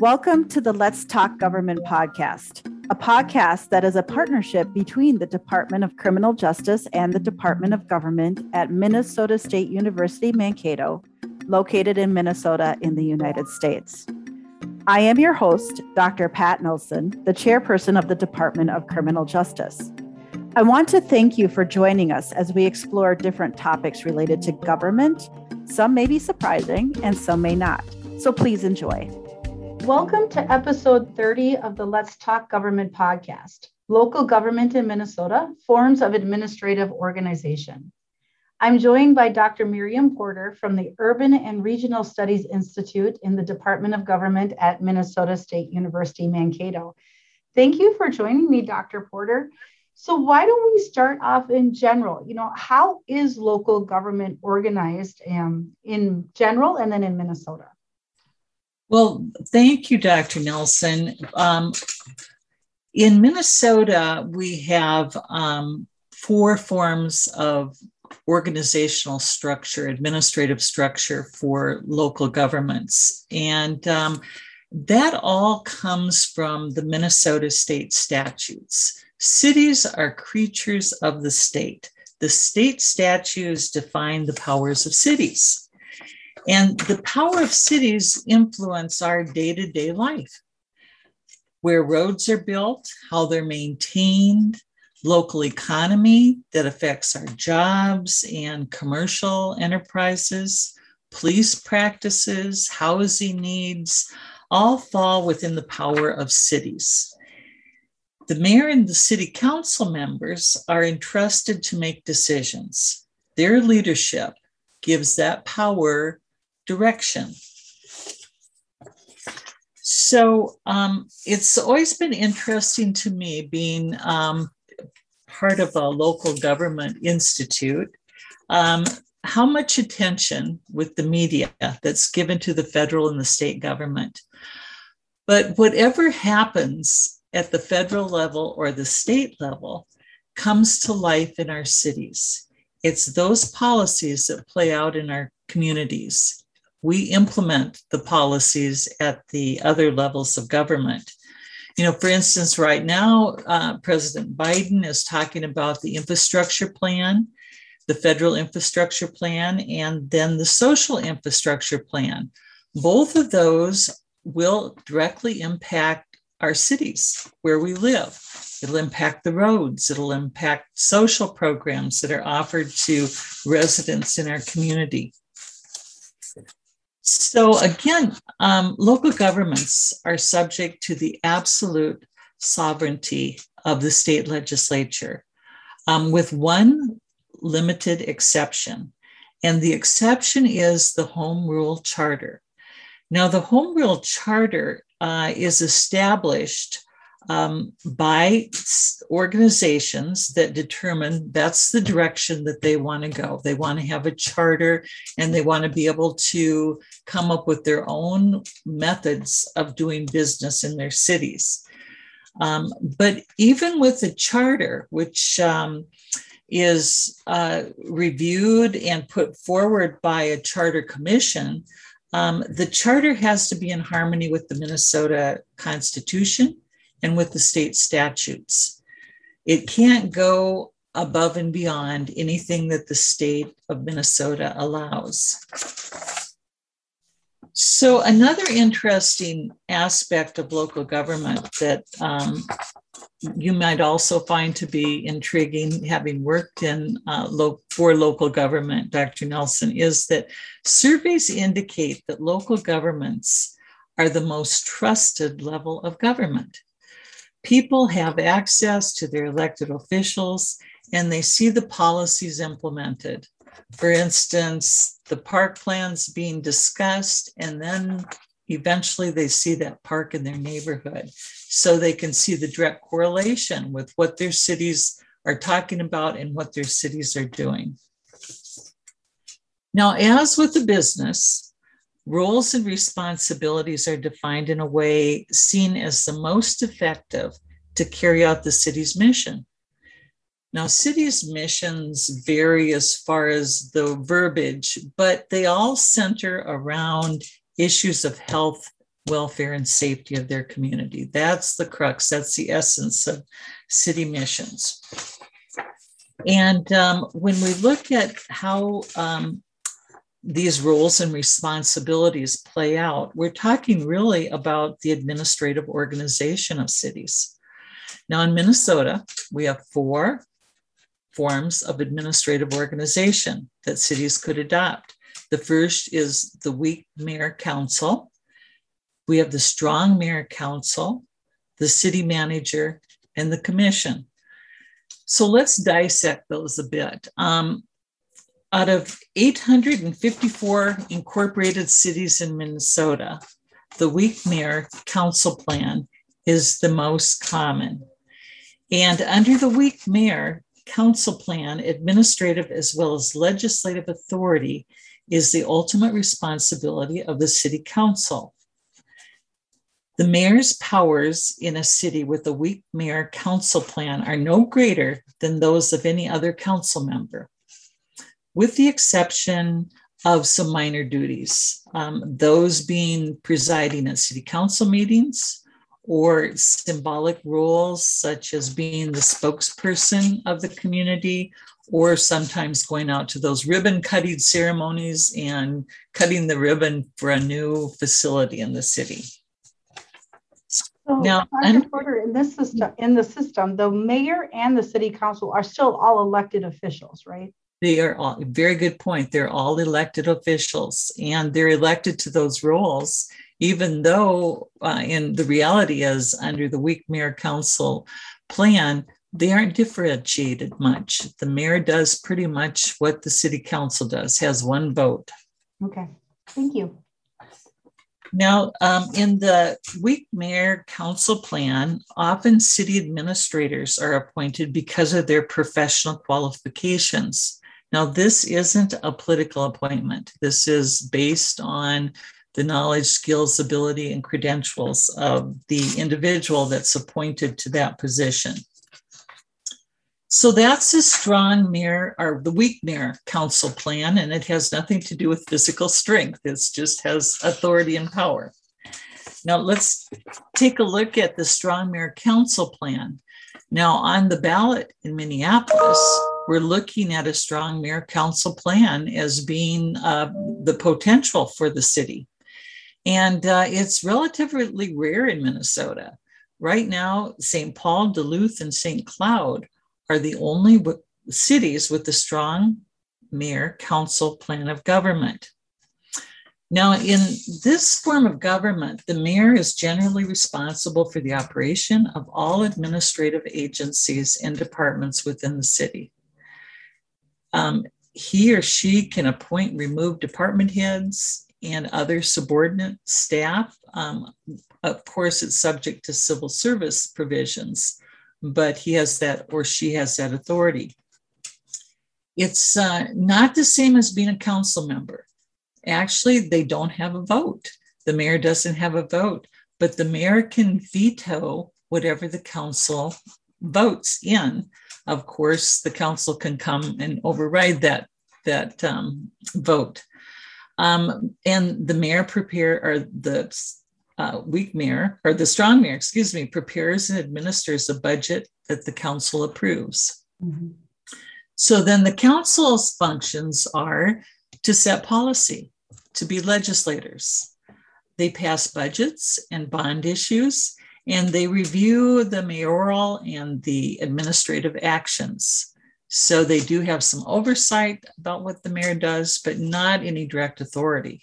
Welcome to the Let's Talk Government podcast, a podcast that is a partnership between the Department of Criminal Justice and the Department of Government at Minnesota State University Mankato, located in Minnesota in the United States. I am your host, Dr. Pat Nelson, the chairperson of the Department of Criminal Justice. I want to thank you for joining us as we explore different topics related to government. Some may be surprising and some may not. So please enjoy. Welcome to episode 30 of the Let's Talk Government podcast Local Government in Minnesota Forms of Administrative Organization. I'm joined by Dr. Miriam Porter from the Urban and Regional Studies Institute in the Department of Government at Minnesota State University Mankato. Thank you for joining me, Dr. Porter. So, why don't we start off in general? You know, how is local government organized um, in general and then in Minnesota? Well, thank you, Dr. Nelson. Um, in Minnesota, we have um, four forms of organizational structure, administrative structure for local governments. And um, that all comes from the Minnesota state statutes. Cities are creatures of the state. The state statutes define the powers of cities. And the power of cities influence our day to day life. Where roads are built, how they're maintained, local economy that affects our jobs and commercial enterprises, police practices, housing needs, all fall within the power of cities. The mayor and the city council members are entrusted to make decisions. Their leadership gives that power direction. So um, it's always been interesting to me being um, part of a local government institute. Um, how much attention with the media that's given to the federal and the state government. But whatever happens at the federal level or the state level comes to life in our cities. It's those policies that play out in our communities we implement the policies at the other levels of government. You know, for instance, right now, uh, President Biden is talking about the infrastructure plan, the federal infrastructure plan, and then the social infrastructure plan. Both of those will directly impact our cities where we live. It'll impact the roads, it'll impact social programs that are offered to residents in our community. So, again, um, local governments are subject to the absolute sovereignty of the state legislature, um, with one limited exception. And the exception is the Home Rule Charter. Now, the Home Rule Charter uh, is established um, by organizations that determine that's the direction that they want to go. They want to have a charter and they want to be able to come up with their own methods of doing business in their cities. Um, but even with the charter, which um, is uh, reviewed and put forward by a charter commission, um, the charter has to be in harmony with the Minnesota Constitution and with the state statutes. It can't go above and beyond anything that the state of Minnesota allows. So, another interesting aspect of local government that um, you might also find to be intriguing, having worked in uh, lo- for local government, Dr. Nelson, is that surveys indicate that local governments are the most trusted level of government people have access to their elected officials and they see the policies implemented. For instance, the park plans being discussed, and then eventually they see that park in their neighborhood. So they can see the direct correlation with what their cities are talking about and what their cities are doing. Now, as with the business, roles and responsibilities are defined in a way seen as the most effective to carry out the city's mission. Now, cities' missions vary as far as the verbiage, but they all center around issues of health, welfare, and safety of their community. That's the crux, that's the essence of city missions. And um, when we look at how um, these roles and responsibilities play out, we're talking really about the administrative organization of cities. Now, in Minnesota, we have four forms of administrative organization that cities could adopt. The first is the weak mayor council. We have the strong mayor council, the city manager, and the commission. So let's dissect those a bit. Um, out of 854 incorporated cities in Minnesota, the weak mayor council plan is the most common. And under the weak mayor council plan, administrative as well as legislative authority is the ultimate responsibility of the city council. The mayor's powers in a city with a weak mayor council plan are no greater than those of any other council member with the exception of some minor duties, um, those being presiding at city council meetings or symbolic roles such as being the spokesperson of the community or sometimes going out to those ribbon cutting ceremonies and cutting the ribbon for a new facility in the city. So, now, Dr. Porter, in this system, in the system, the mayor and the city council are still all elected officials, right? They are all very good point. They're all elected officials and they're elected to those roles, even though, uh, in the reality is, under the weak mayor council plan, they aren't differentiated much. The mayor does pretty much what the city council does, has one vote. Okay, thank you. Now, um, in the weak mayor council plan, often city administrators are appointed because of their professional qualifications. Now, this isn't a political appointment. This is based on the knowledge, skills, ability, and credentials of the individual that's appointed to that position. So that's a strong mayor or the weak mayor council plan, and it has nothing to do with physical strength. It just has authority and power. Now let's take a look at the strong mayor council plan. Now on the ballot in Minneapolis, we're looking at a strong mayor council plan as being uh, the potential for the city. And uh, it's relatively rare in Minnesota. Right now, St. Paul, Duluth, and St. Cloud are the only w- cities with a strong mayor council plan of government. Now, in this form of government, the mayor is generally responsible for the operation of all administrative agencies and departments within the city. Um, he or she can appoint remove department heads and other subordinate staff. Um, of course, it's subject to civil service provisions, but he has that or she has that authority. It's uh, not the same as being a council member. Actually, they don't have a vote. The mayor doesn't have a vote, but the mayor can veto whatever the council votes in of course, the council can come and override that, that um, vote. Um, and the mayor prepare, or the uh, weak mayor, or the strong mayor, excuse me, prepares and administers a budget that the council approves. Mm-hmm. So then the council's functions are to set policy, to be legislators. They pass budgets and bond issues and they review the mayoral and the administrative actions. So they do have some oversight about what the mayor does, but not any direct authority.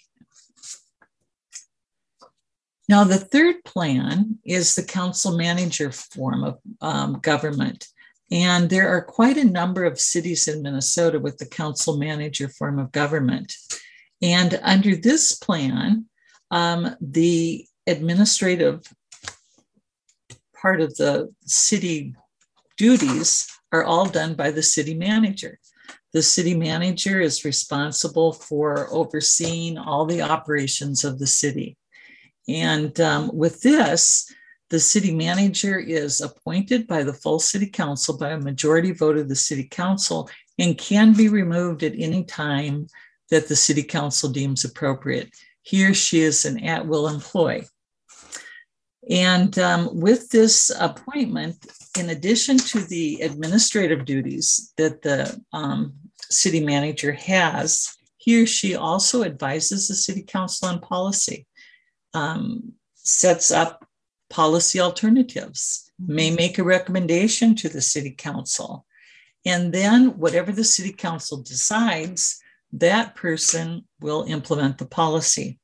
Now, the third plan is the council manager form of um, government. And there are quite a number of cities in Minnesota with the council manager form of government. And under this plan, um, the administrative part of the city duties are all done by the city manager. The city manager is responsible for overseeing all the operations of the city. And um, with this, the city manager is appointed by the full city council by a majority vote of the city council and can be removed at any time that the city council deems appropriate. He or she is an at will employee. And um, with this appointment, in addition to the administrative duties that the um, city manager has, he or she also advises the city council on policy, um, sets up policy alternatives, may mm-hmm. make a recommendation to the city council. And then, whatever the city council decides, that person will implement the policy.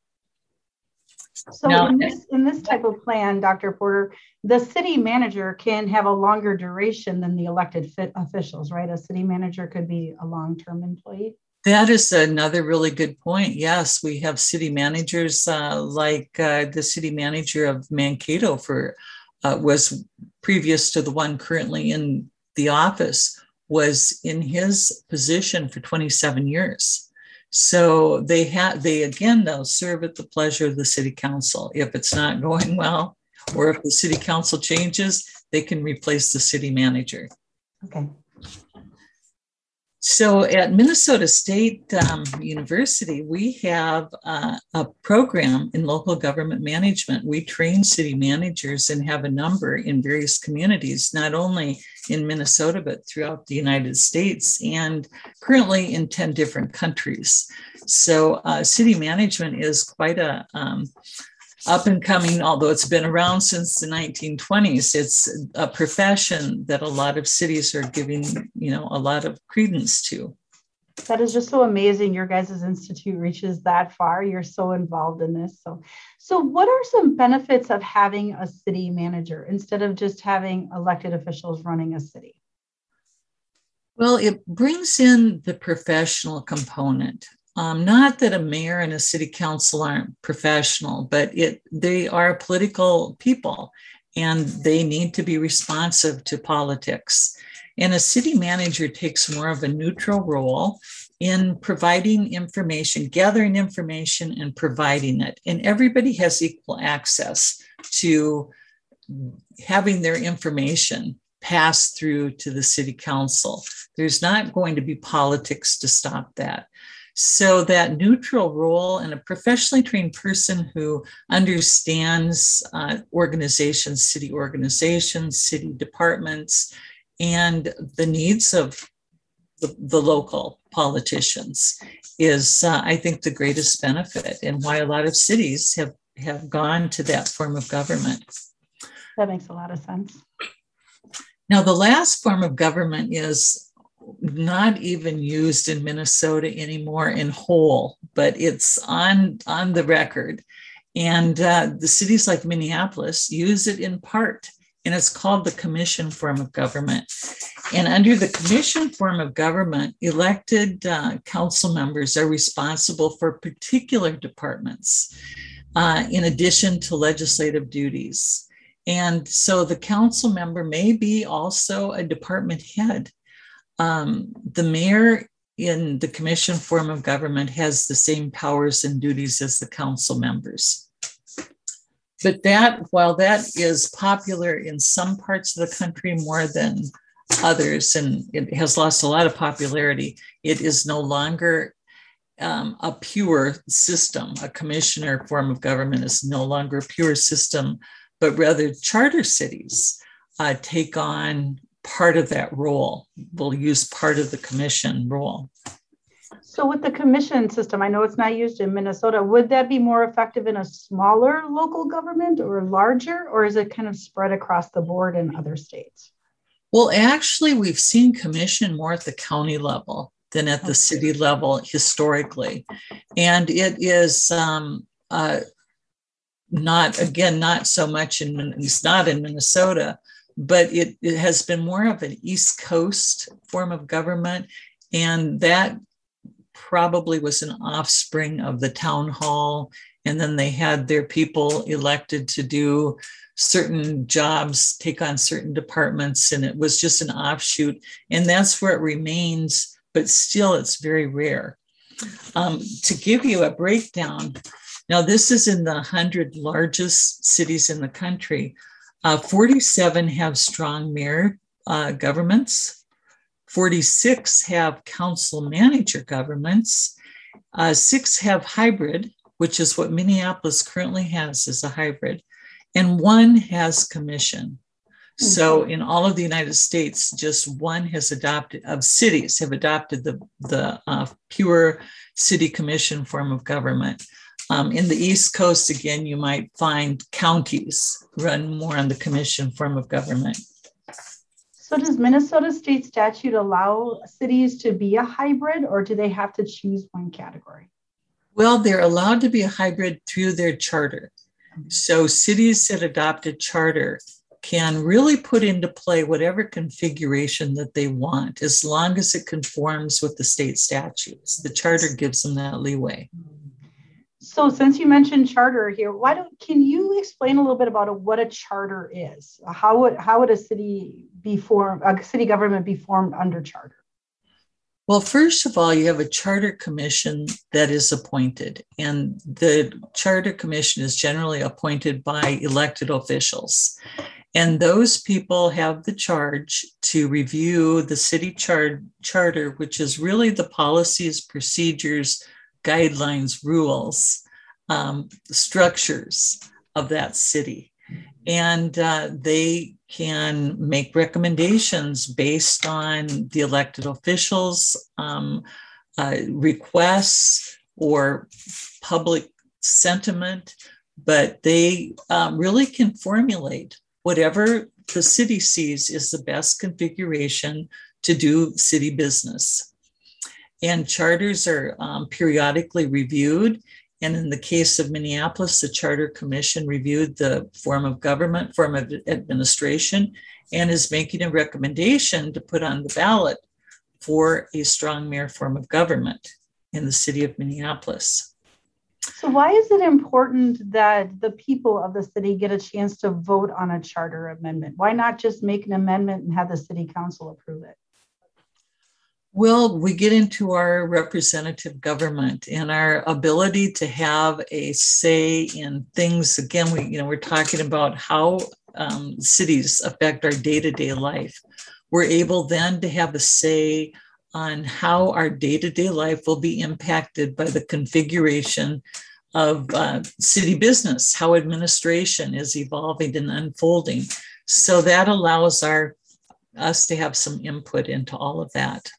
So now, in, this, in this type of plan, Dr. Porter, the city manager can have a longer duration than the elected officials, right? A city manager could be a long-term employee. That is another really good point. Yes, we have city managers uh, like uh, the city manager of Mankato for uh, was previous to the one currently in the office was in his position for 27 years. So they have they again they'll serve at the pleasure of the city council. If it's not going well, or if the city council changes, they can replace the city manager. Okay. So at Minnesota State um, University, we have uh, a program in local government management. We train city managers and have a number in various communities, not only in Minnesota, but throughout the United States and currently in 10 different countries. So uh, city management is quite a um, up and coming, although it's been around since the 1920s. It's a profession that a lot of cities are giving, you know, a lot of credence to. That is just so amazing. Your guys' institute reaches that far. You're so involved in this. So, so what are some benefits of having a city manager instead of just having elected officials running a city? Well, it brings in the professional component. Um, not that a mayor and a city council aren't professional, but it they are political people and they need to be responsive to politics. And a city manager takes more of a neutral role in providing information, gathering information, and providing it. And everybody has equal access to having their information passed through to the city council. There's not going to be politics to stop that. So, that neutral role and a professionally trained person who understands uh, organizations, city organizations, city departments, and the needs of the, the local politicians is, uh, I think, the greatest benefit and why a lot of cities have, have gone to that form of government. That makes a lot of sense. Now, the last form of government is not even used in Minnesota anymore in whole, but it's on on the record. And uh, the cities like Minneapolis use it in part, and it's called the commission form of government. And under the commission form of government, elected uh, council members are responsible for particular departments, uh, in addition to legislative duties. And so the council member may be also a department head um, the mayor in the commission form of government has the same powers and duties as the council members. But that, while that is popular in some parts of the country more than others, and it has lost a lot of popularity, it is no longer um, a pure system. A commissioner form of government is no longer a pure system, but rather charter cities uh, take on part of that role. We'll use part of the commission role. So, with the commission system, I know it's not used in Minnesota. Would that be more effective in a smaller local government or larger, or is it kind of spread across the board in other states? Well, actually, we've seen commission more at the county level than at the city level historically. And it is um, uh, not, again, not so much in, it's not in Minnesota, but it, it has been more of an East Coast form of government. And that probably was an offspring of the town hall. And then they had their people elected to do certain jobs, take on certain departments, and it was just an offshoot. And that's where it remains, but still it's very rare. Um, to give you a breakdown, now this is in the 100 largest cities in the country. Uh, 47 have strong mayor uh, governments. 46 have council manager governments. Uh, six have hybrid, which is what Minneapolis currently has as a hybrid. and one has commission. So mm-hmm. in all of the United States, just one has adopted of cities have adopted the the uh, pure city commission form of government. Um, in the East Coast, again, you might find counties run more on the commission form of government. So, does Minnesota state statute allow cities to be a hybrid, or do they have to choose one category? Well, they're allowed to be a hybrid through their charter. So, cities that adopt a charter can really put into play whatever configuration that they want as long as it conforms with the state statutes. The charter gives them that leeway. So since you mentioned charter here, why don't can you explain a little bit about what a charter is? How would how would a city be formed, a city government be formed under charter? Well, first of all, you have a charter commission that is appointed, and the charter commission is generally appointed by elected officials. And those people have the charge to review the city char- charter, which is really the policies, procedures, guidelines, rules, um, structures of that city. And uh, they can make recommendations based on the elected officials' um, uh, requests or public sentiment, but they um, really can formulate whatever the city sees is the best configuration to do city business. And charters are um, periodically reviewed. And in the case of Minneapolis, the Charter Commission reviewed the form of government, form of administration, and is making a recommendation to put on the ballot for a strong mayor form of government in the city of Minneapolis. So, why is it important that the people of the city get a chance to vote on a charter amendment? Why not just make an amendment and have the city council approve it? Well, we get into our representative government and our ability to have a say in things. Again, we you know we're talking about how um, cities affect our day-to-day life. We're able then to have a say on how our day to day life will be impacted by the configuration of uh, city business, how administration is evolving and unfolding. So that allows our us to have some input into all of that.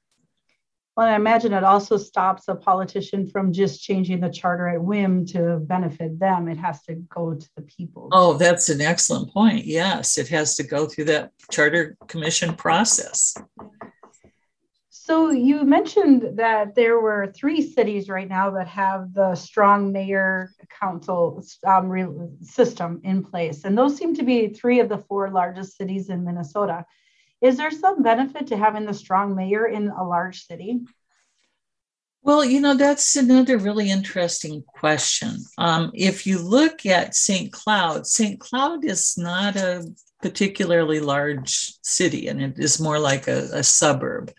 Well, I imagine it also stops a politician from just changing the charter at whim to benefit them. It has to go to the people. Oh, that's an excellent point. Yes, it has to go through that charter commission process. So you mentioned that there were three cities right now that have the strong mayor council um, system in place, and those seem to be three of the four largest cities in Minnesota. Is there some benefit to having the strong mayor in a large city? Well, you know, that's another really interesting question. Um, if you look at St. Cloud, St. Cloud is not a particularly large city and it is more like a, a suburb.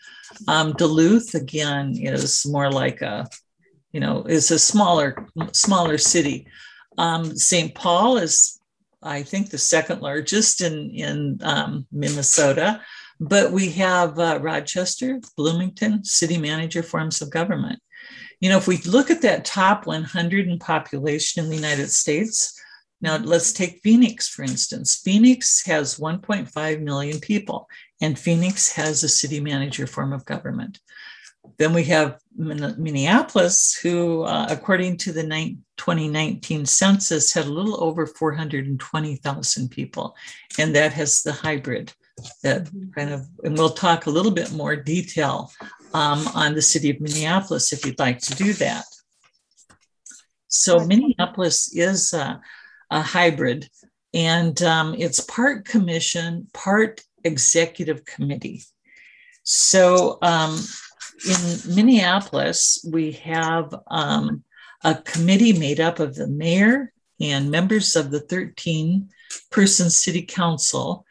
Um, Duluth, again, is more like a, you know, is a smaller, smaller city. Um, St. Paul is, I think, the second largest in, in um, Minnesota. But we have uh, Rochester, Bloomington, city manager forms of government. You know, if we look at that top 100 in population in the United States, now let's take Phoenix, for instance. Phoenix has 1.5 million people, and Phoenix has a city manager form of government. Then we have Minneapolis, who, uh, according to the 2019 census, had a little over 420,000 people, and that has the hybrid that kind of, and we'll talk a little bit more detail um, on the city of Minneapolis if you'd like to do that. So Minneapolis is a, a hybrid, and um, it's part commission, part executive committee. So um, in Minneapolis, we have um, a committee made up of the mayor and members of the 13 person city council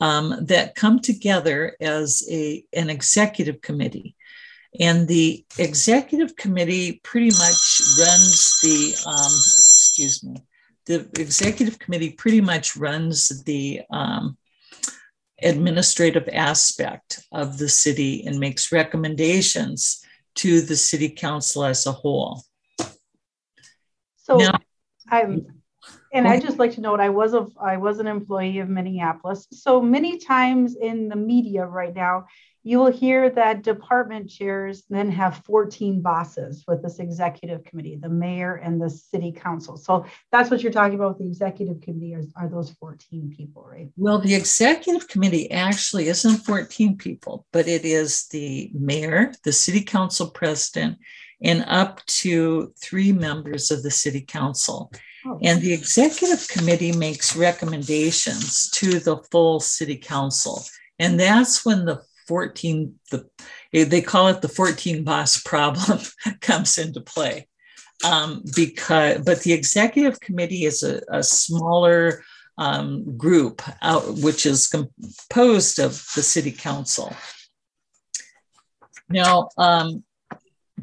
um, that come together as a, an executive committee. And the executive committee pretty much runs the, um, excuse me, the executive committee pretty much runs the um, administrative aspect of the city and makes recommendations to the city council as a whole. So now, I'm and I just like to note I was a I was an employee of Minneapolis. So many times in the media right now, you will hear that department chairs then have 14 bosses with this executive committee, the mayor and the city council. So that's what you're talking about with the executive committee are, are those 14 people, right? Well, the executive committee actually isn't 14 people, but it is the mayor, the city council president, and up to three members of the city council. Oh. And the executive committee makes recommendations to the full city council. And that's when the 14, the, they call it the 14 boss problem comes into play. Um, because, but the executive committee is a, a smaller um, group, out, which is composed of the city council. Now, um,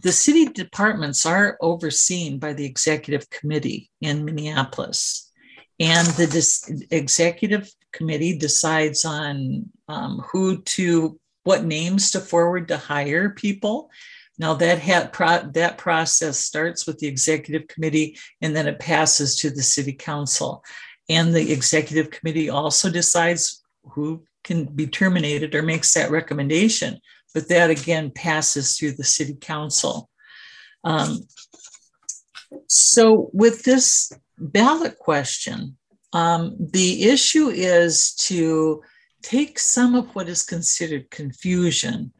the city departments are overseen by the executive committee in Minneapolis. And the dis- executive committee decides on um, who to, what names to forward to hire people. Now that ha- pro- that process starts with the executive committee, and then it passes to the city council. And the executive committee also decides who can be terminated or makes that recommendation but that again passes through the city council. Um, so, with this ballot question, um, the issue is to take some of what is considered confusion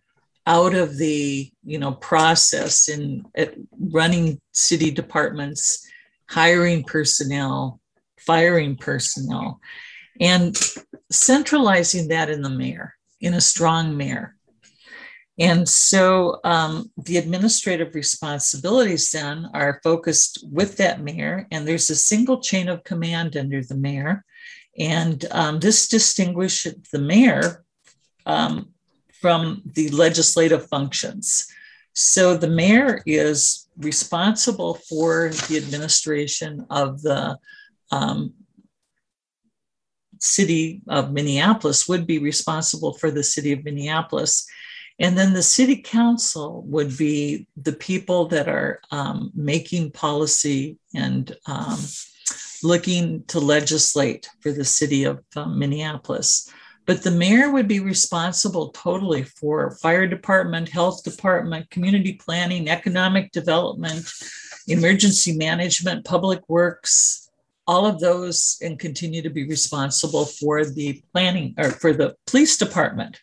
out of the you know process in running city departments hiring personnel firing personnel and centralizing that in the mayor in a strong mayor and so um, the administrative responsibilities then are focused with that mayor, and there's a single chain of command under the mayor. And um, this distinguishes the mayor um, from the legislative functions. So the mayor is responsible for the administration of the um, city of Minneapolis, would be responsible for the city of Minneapolis and then the city council would be the people that are um, making policy and um, looking to legislate for the city of um, Minneapolis. But the mayor would be responsible totally for fire department, health department, community planning, economic development, emergency management, public works, all of those, and continue to be responsible for the planning or for the police department.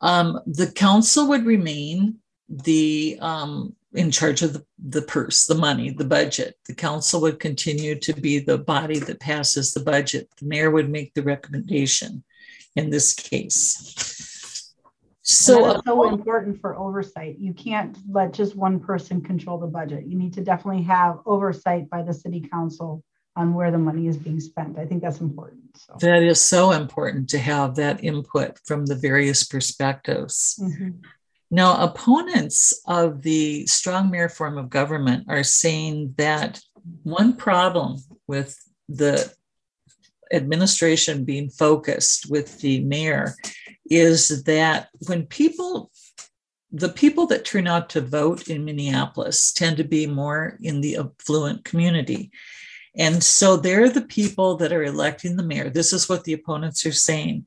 Um, the council would remain the um, in charge of the, the purse, the money, the budget. The council would continue to be the body that passes the budget. The mayor would make the recommendation in this case. So, that's so important for oversight. You can't let just one person control the budget. You need to definitely have oversight by the city council on where the money is being spent. I think that's important. So. That is so important to have that input from the various perspectives. Mm-hmm. Now, opponents of the strong mayor form of government are saying that one problem with the administration being focused with the mayor is that when people the people that turn out to vote in Minneapolis tend to be more in the affluent community. And so they're the people that are electing the mayor. This is what the opponents are saying.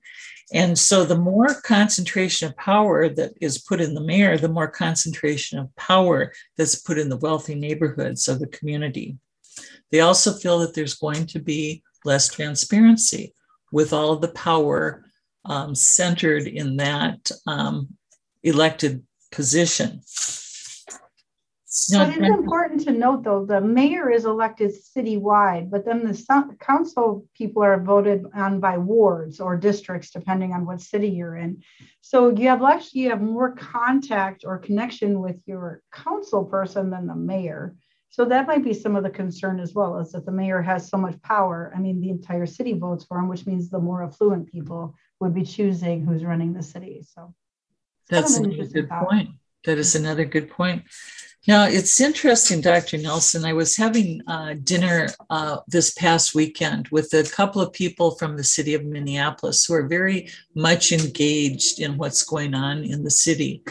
And so the more concentration of power that is put in the mayor, the more concentration of power that's put in the wealthy neighborhoods of the community. They also feel that there's going to be less transparency with all of the power um, centered in that um, elected position. No, it is important to note, though, the mayor is elected citywide, but then the council people are voted on by wards or districts, depending on what city you're in. So you have less, you have more contact or connection with your council person than the mayor. So that might be some of the concern as well, is that the mayor has so much power. I mean, the entire city votes for him, which means the more affluent people would be choosing who's running the city. So that's a good thought. point. That is another good point. Now, it's interesting, Dr. Nelson. I was having uh, dinner uh, this past weekend with a couple of people from the city of Minneapolis who are very much engaged in what's going on in the city.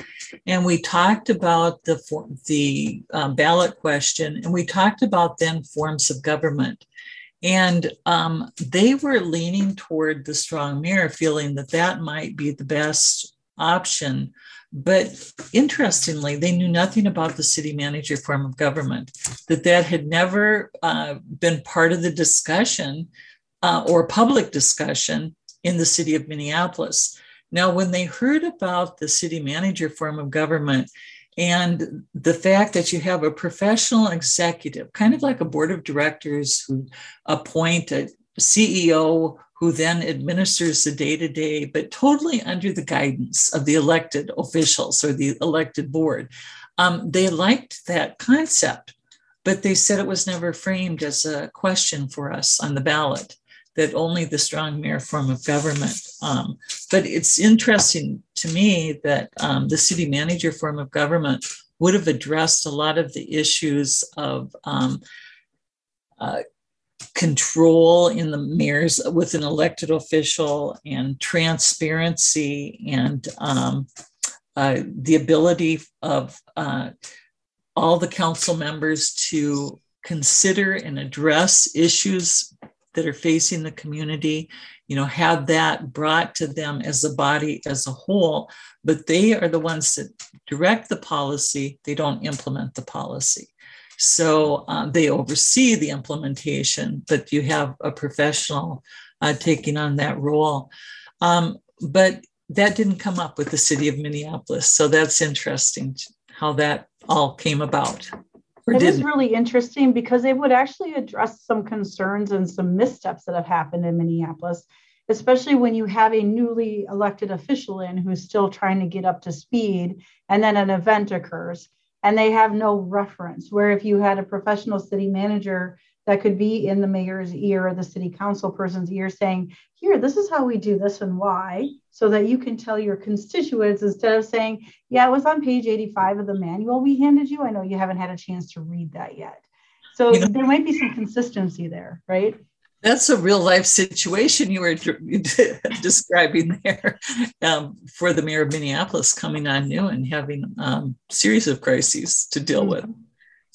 And we talked about the, the um, ballot question and we talked about then forms of government. And um, they were leaning toward the strong mayor, feeling that that might be the best option but interestingly, they knew nothing about the city manager form of government, that that had never uh, been part of the discussion uh, or public discussion in the city of Minneapolis. Now, when they heard about the city manager form of government and the fact that you have a professional executive, kind of like a board of directors who appoint a CEO who then administers the day to day, but totally under the guidance of the elected officials or the elected board. Um, they liked that concept, but they said it was never framed as a question for us on the ballot, that only the strong mayor form of government. Um, but it's interesting to me that um, the city manager form of government would have addressed a lot of the issues of um, uh, control in the mayors with an elected official and transparency and um, uh, the ability of uh, all the council members to consider and address issues that are facing the community you know have that brought to them as a body as a whole. But they are the ones that direct the policy. They don't implement the policy so uh, they oversee the implementation, but you have a professional uh, taking on that role. Um, but that didn't come up with the city of Minneapolis. So that's interesting how that all came about. It didn't. is really interesting because it would actually address some concerns and some missteps that have happened in Minneapolis, especially when you have a newly elected official in who's still trying to get up to speed and then an event occurs and they have no reference. Where if you had a professional city manager that could be in the mayor's ear or the city council person's ear saying, Here, this is how we do this and why, so that you can tell your constituents instead of saying, Yeah, it was on page 85 of the manual we handed you. I know you haven't had a chance to read that yet. So you know, there might be some consistency there, right? That's a real life situation you were describing there um, for the mayor of Minneapolis coming on new and having um, series of crises to deal with. Mm-hmm.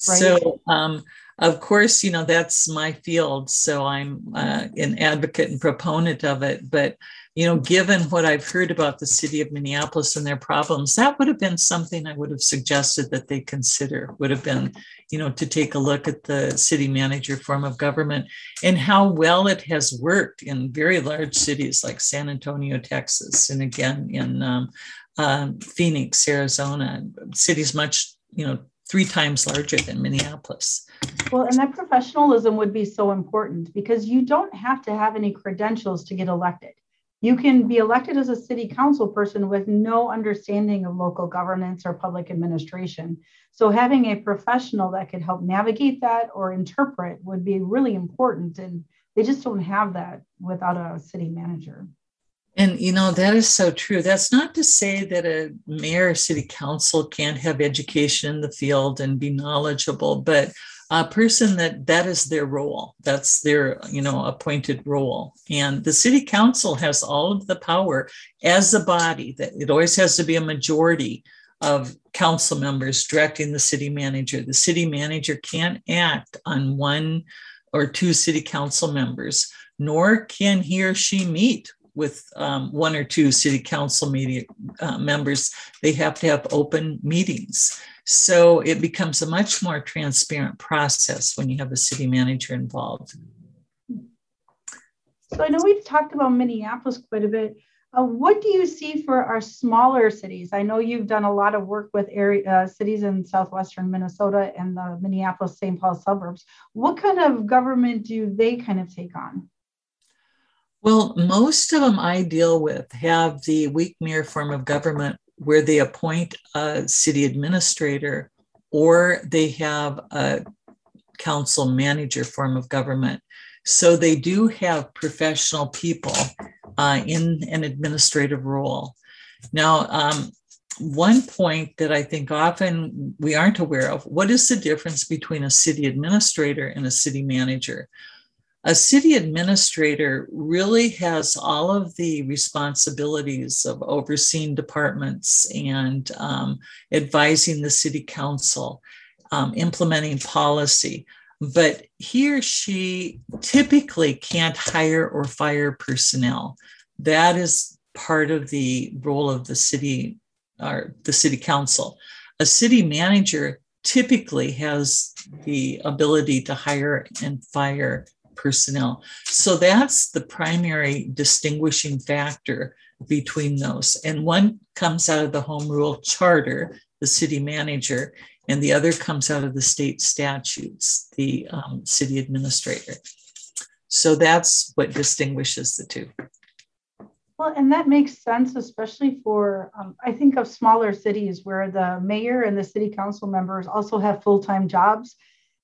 Right. So, um, of course, you know that's my field, so I'm uh, an advocate and proponent of it. But you know, given what I've heard about the city of Minneapolis and their problems, that would have been something I would have suggested that they consider, would have been, you know, to take a look at the city manager form of government and how well it has worked in very large cities like San Antonio, Texas, and again in um, um, Phoenix, Arizona, cities much, you know, three times larger than Minneapolis. Well, and that professionalism would be so important because you don't have to have any credentials to get elected. You can be elected as a city council person with no understanding of local governance or public administration. So, having a professional that could help navigate that or interpret would be really important. And they just don't have that without a city manager. And you know, that is so true. That's not to say that a mayor or city council can't have education in the field and be knowledgeable, but a person that that is their role. That's their you know appointed role. And the city council has all of the power as a body that it always has to be a majority of council members directing the city manager. The city manager can't act on one or two city council members nor can he or she meet with um, one or two city council media, uh, members. They have to have open meetings so it becomes a much more transparent process when you have a city manager involved. So I know we've talked about Minneapolis quite a bit. Uh, what do you see for our smaller cities? I know you've done a lot of work with area uh, cities in southwestern Minnesota and the Minneapolis St. Paul suburbs. What kind of government do they kind of take on? Well, most of them I deal with have the weak mayor form of government where they appoint a city administrator or they have a council manager form of government. So they do have professional people uh, in an administrative role. Now, um, one point that I think often we aren't aware of what is the difference between a city administrator and a city manager? A city administrator really has all of the responsibilities of overseeing departments and um, advising the city council, um, implementing policy. But he or she typically can't hire or fire personnel. That is part of the role of the city or the city council. A city manager typically has the ability to hire and fire personnel. So that's the primary distinguishing factor between those. And one comes out of the home rule charter, the city manager, and the other comes out of the state statutes, the um, city administrator. So that's what distinguishes the two. Well, and that makes sense, especially for, um, I think of smaller cities where the mayor and the city council members also have full time jobs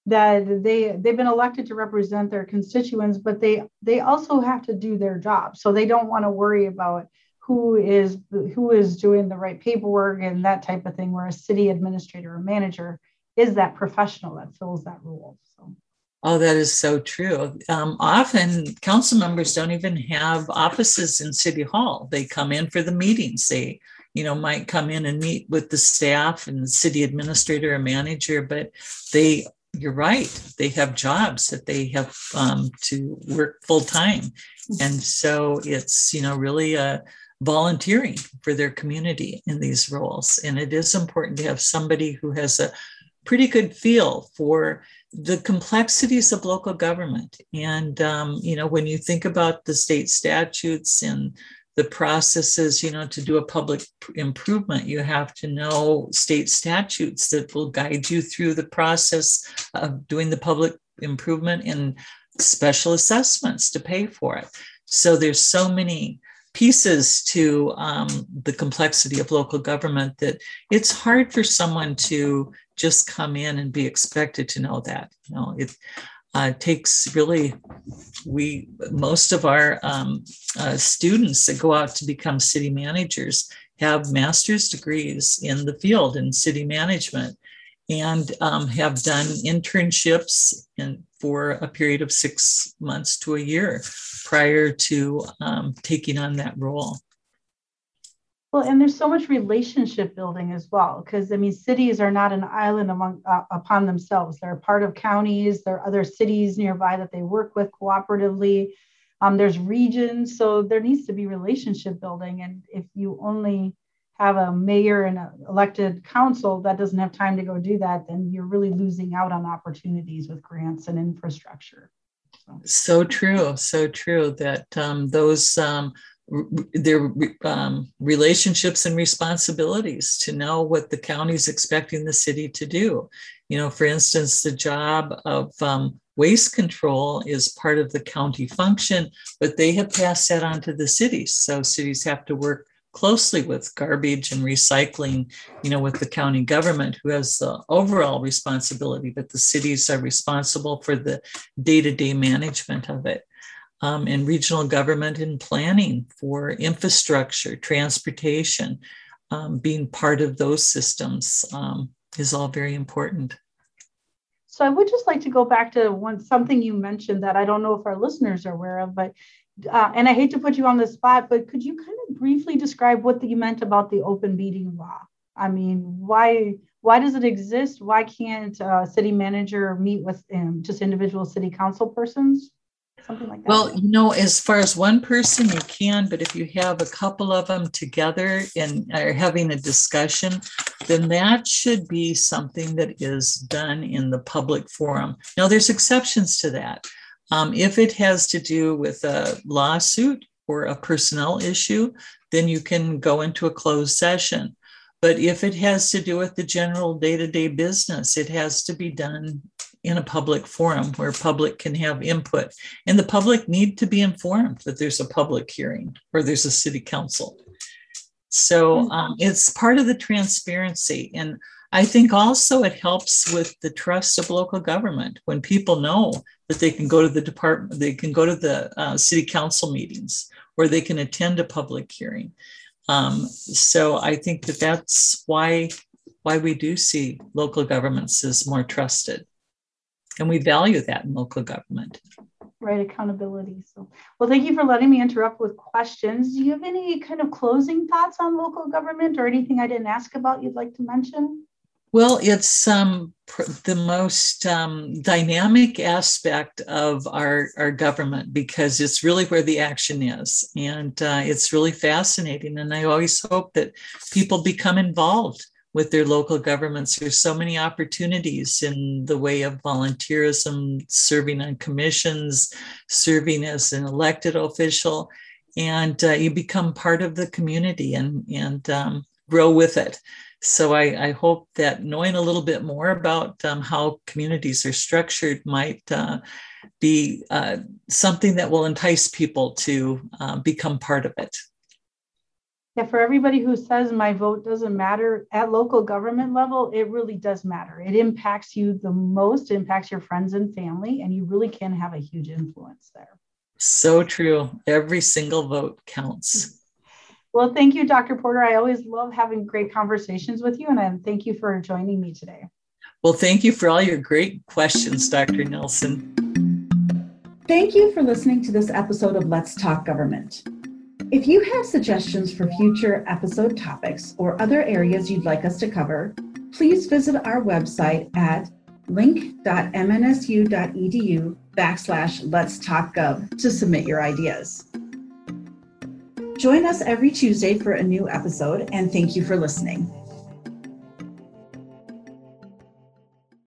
that they they've been elected to represent their constituents but they they also have to do their job so they don't want to worry about who is who is doing the right paperwork and that type of thing where a city administrator or manager is that professional that fills that role so Oh, that is so true. Um, often council members don't even have offices in City Hall. They come in for the meetings. They, you know, might come in and meet with the staff and the city administrator or manager, but they, you're right, they have jobs that they have um, to work full time. And so it's, you know, really a, volunteering for their community in these roles. And it is important to have somebody who has a pretty good feel for the complexities of local government. And, um, you know, when you think about the state statutes and the processes, you know, to do a public improvement, you have to know state statutes that will guide you through the process of doing the public improvement and special assessments to pay for it. So there's so many pieces to um, the complexity of local government that it's hard for someone to just come in and be expected to know that. You know, it uh, takes really we most of our um, uh, students that go out to become city managers have master's degrees in the field in city management and um, have done internships in, for a period of six months to a year prior to um, taking on that role. Well, and there's so much relationship building as well, because I mean, cities are not an island among uh, upon themselves. They're part of counties. There are other cities nearby that they work with cooperatively. Um, there's regions, so there needs to be relationship building. And if you only have a mayor and an elected council that doesn't have time to go do that, then you're really losing out on opportunities with grants and infrastructure. So, so true, so true that um, those um, their um, relationships and responsibilities to know what the county is expecting the city to do. You know, for instance, the job of um, waste control is part of the county function, but they have passed that on to the cities. So cities have to work closely with garbage and recycling, you know, with the county government who has the overall responsibility, but the cities are responsible for the day to day management of it um, and regional government and planning for infrastructure, transportation, um, being part of those systems um, is all very important. So I would just like to go back to one something you mentioned that I don't know if our listeners are aware of, but uh, and I hate to put you on the spot, but could you kind of briefly describe what you meant about the open meeting law? I mean, why why does it exist? Why can't a city manager meet with um, just individual city council persons? Something like that? Well, you know, as far as one person, you can, but if you have a couple of them together and are having a discussion, then that should be something that is done in the public forum. Now, there's exceptions to that. Um, if it has to do with a lawsuit or a personnel issue, then you can go into a closed session. But if it has to do with the general day to day business, it has to be done in a public forum where public can have input. And the public need to be informed that there's a public hearing or there's a city council. So mm-hmm. um, it's part of the transparency. And i think also it helps with the trust of local government when people know that they can go to the department they can go to the uh, city council meetings or they can attend a public hearing Um, so I think that that's why why we do see local governments as more trusted, and we value that in local government. Right, accountability. So, well, thank you for letting me interrupt with questions. Do you have any kind of closing thoughts on local government or anything I didn't ask about you'd like to mention? Well, it's um, pr- the most um, dynamic aspect of our, our government because it's really where the action is. And uh, it's really fascinating. And I always hope that people become involved with their local governments. There's so many opportunities in the way of volunteerism, serving on commissions, serving as an elected official. And uh, you become part of the community and, and um, grow with it so I, I, hope that knowing a little bit more about um, how communities are structured might uh, be uh, something that will entice people to uh, become part of it. Yeah, for everybody who says my vote doesn't matter at local government level, it really does matter. It impacts you the most, impacts your friends and family, and you really can have a huge influence there. So true. Every single vote counts. Well, thank you, Dr. Porter. I always love having great conversations with you, and I thank you for joining me today. Well, thank you for all your great questions, Dr. Nelson. Thank you for listening to this episode of Let's Talk Government. If you have suggestions for future episode topics or other areas you'd like us to cover, please visit our website at link.mnsu.edu backslash let's talk gov to submit your ideas. Join us every Tuesday for a new episode, and thank you for listening.